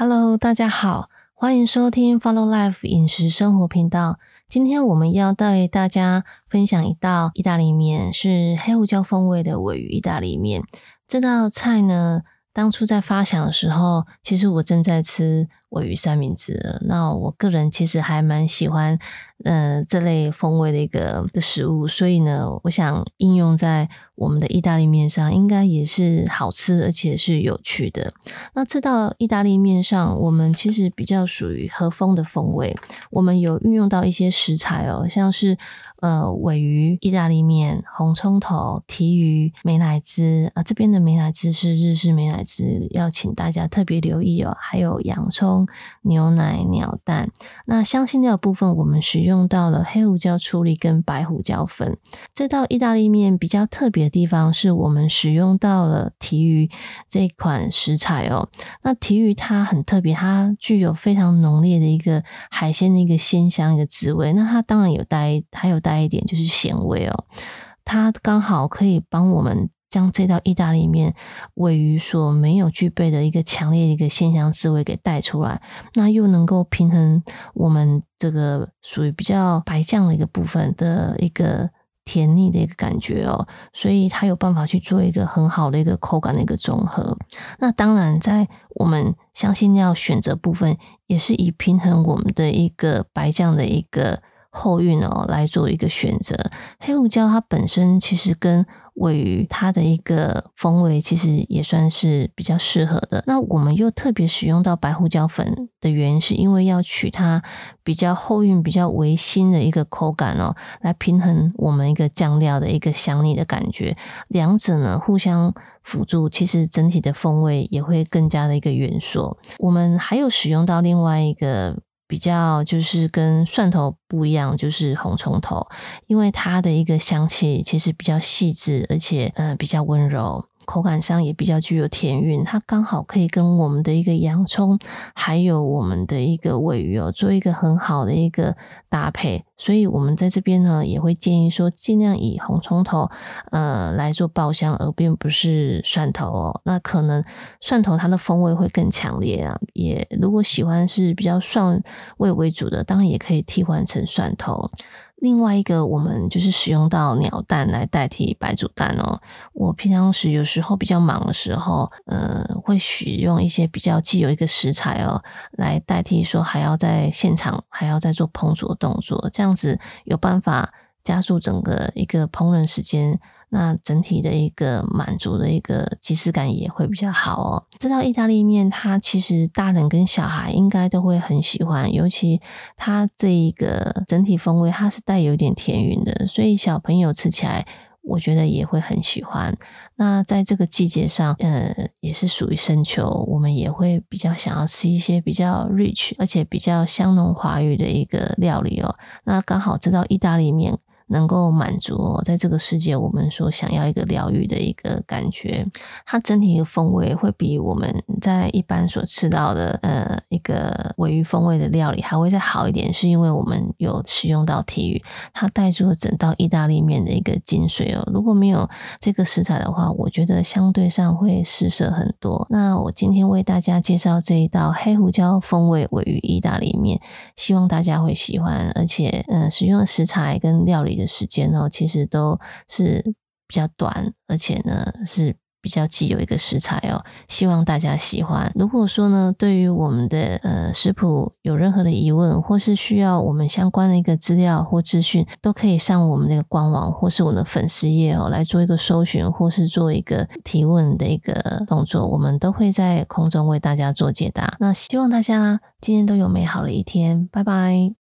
Hello，大家好，欢迎收听 Follow Life 饮食生活频道。今天我们要带大家分享一道意大利面，是黑胡椒风味的尾鱼意大利面。这道菜呢，当初在发想的时候，其实我正在吃尾鱼三明治。那我个人其实还蛮喜欢。呃，这类风味的一个的食物，所以呢，我想应用在我们的意大利面上，应该也是好吃，而且是有趣的。那这道意大利面上，我们其实比较属于和风的风味，我们有运用到一些食材哦，像是呃尾鱼意大利面、红葱头、提鱼、美乃滋啊，这边的美乃滋是日式美乃滋，要请大家特别留意哦。还有洋葱、牛奶、鸟蛋。那香辛料部分，我们使用。到了黑胡椒处理跟白胡椒粉。这道意大利面比较特别的地方是我们使用到了提鱼这款食材哦。那提鱼它很特别，它具有非常浓烈的一个海鲜的一个鲜香一个滋味。那它当然有带，还有带一点就是咸味哦。它刚好可以帮我们。将这道意大利面位于所没有具备的一个强烈的一个鲜香滋味给带出来，那又能够平衡我们这个属于比较白酱的一个部分的一个甜腻的一个感觉哦，所以它有办法去做一个很好的一个口感的一个综合。那当然，在我们相信要选择部分，也是以平衡我们的一个白酱的一个后韵哦来做一个选择。黑胡椒它本身其实跟位于它的一个风味其实也算是比较适合的。那我们又特别使用到白胡椒粉的原因，是因为要取它比较后韵、比较微辛的一个口感哦，来平衡我们一个酱料的一个香腻的感觉。两者呢互相辅助，其实整体的风味也会更加的一个圆缩。我们还有使用到另外一个。比较就是跟蒜头不一样，就是红葱头，因为它的一个香气其实比较细致，而且嗯比较温柔。口感上也比较具有甜韵，它刚好可以跟我们的一个洋葱，还有我们的一个尾鱼哦，做一个很好的一个搭配。所以，我们在这边呢，也会建议说，尽量以红葱头呃来做爆香，而并不是蒜头哦。那可能蒜头它的风味会更强烈啊。也如果喜欢是比较蒜味为主的，当然也可以替换成蒜头。另外一个，我们就是使用到鸟蛋来代替白煮蛋哦。我平常时有时候比较忙的时候，呃，会使用一些比较既有一个食材哦，来代替说还要在现场还要再做烹煮的动作，这样子有办法加速整个一个烹饪时间。那整体的一个满足的一个即视感也会比较好哦。这道意大利面，它其实大人跟小孩应该都会很喜欢，尤其它这一个整体风味，它是带有点甜韵的，所以小朋友吃起来，我觉得也会很喜欢。那在这个季节上，呃，也是属于深秋，我们也会比较想要吃一些比较 rich 而且比较香浓华语的一个料理哦。那刚好这道意大利面。能够满足在这个世界我们所想要一个疗愈的一个感觉，它整体的风味会比我们在一般所吃到的呃一个尾鱼风味的料理还会再好一点，是因为我们有使用到体鱼，它带出了整道意大利面的一个精髓哦。如果没有这个食材的话，我觉得相对上会失色很多。那我今天为大家介绍这一道黑胡椒风味尾鱼意大利面，希望大家会喜欢，而且呃使用的食材跟料理。的时间呢，其实都是比较短，而且呢是比较既有一个食材哦，希望大家喜欢。如果说呢，对于我们的呃食谱有任何的疑问，或是需要我们相关的一个资料或资讯，都可以上我们那个官网或是我们的粉丝页哦来做一个搜寻，或是做一个提问的一个动作，我们都会在空中为大家做解答。那希望大家今天都有美好的一天，拜拜。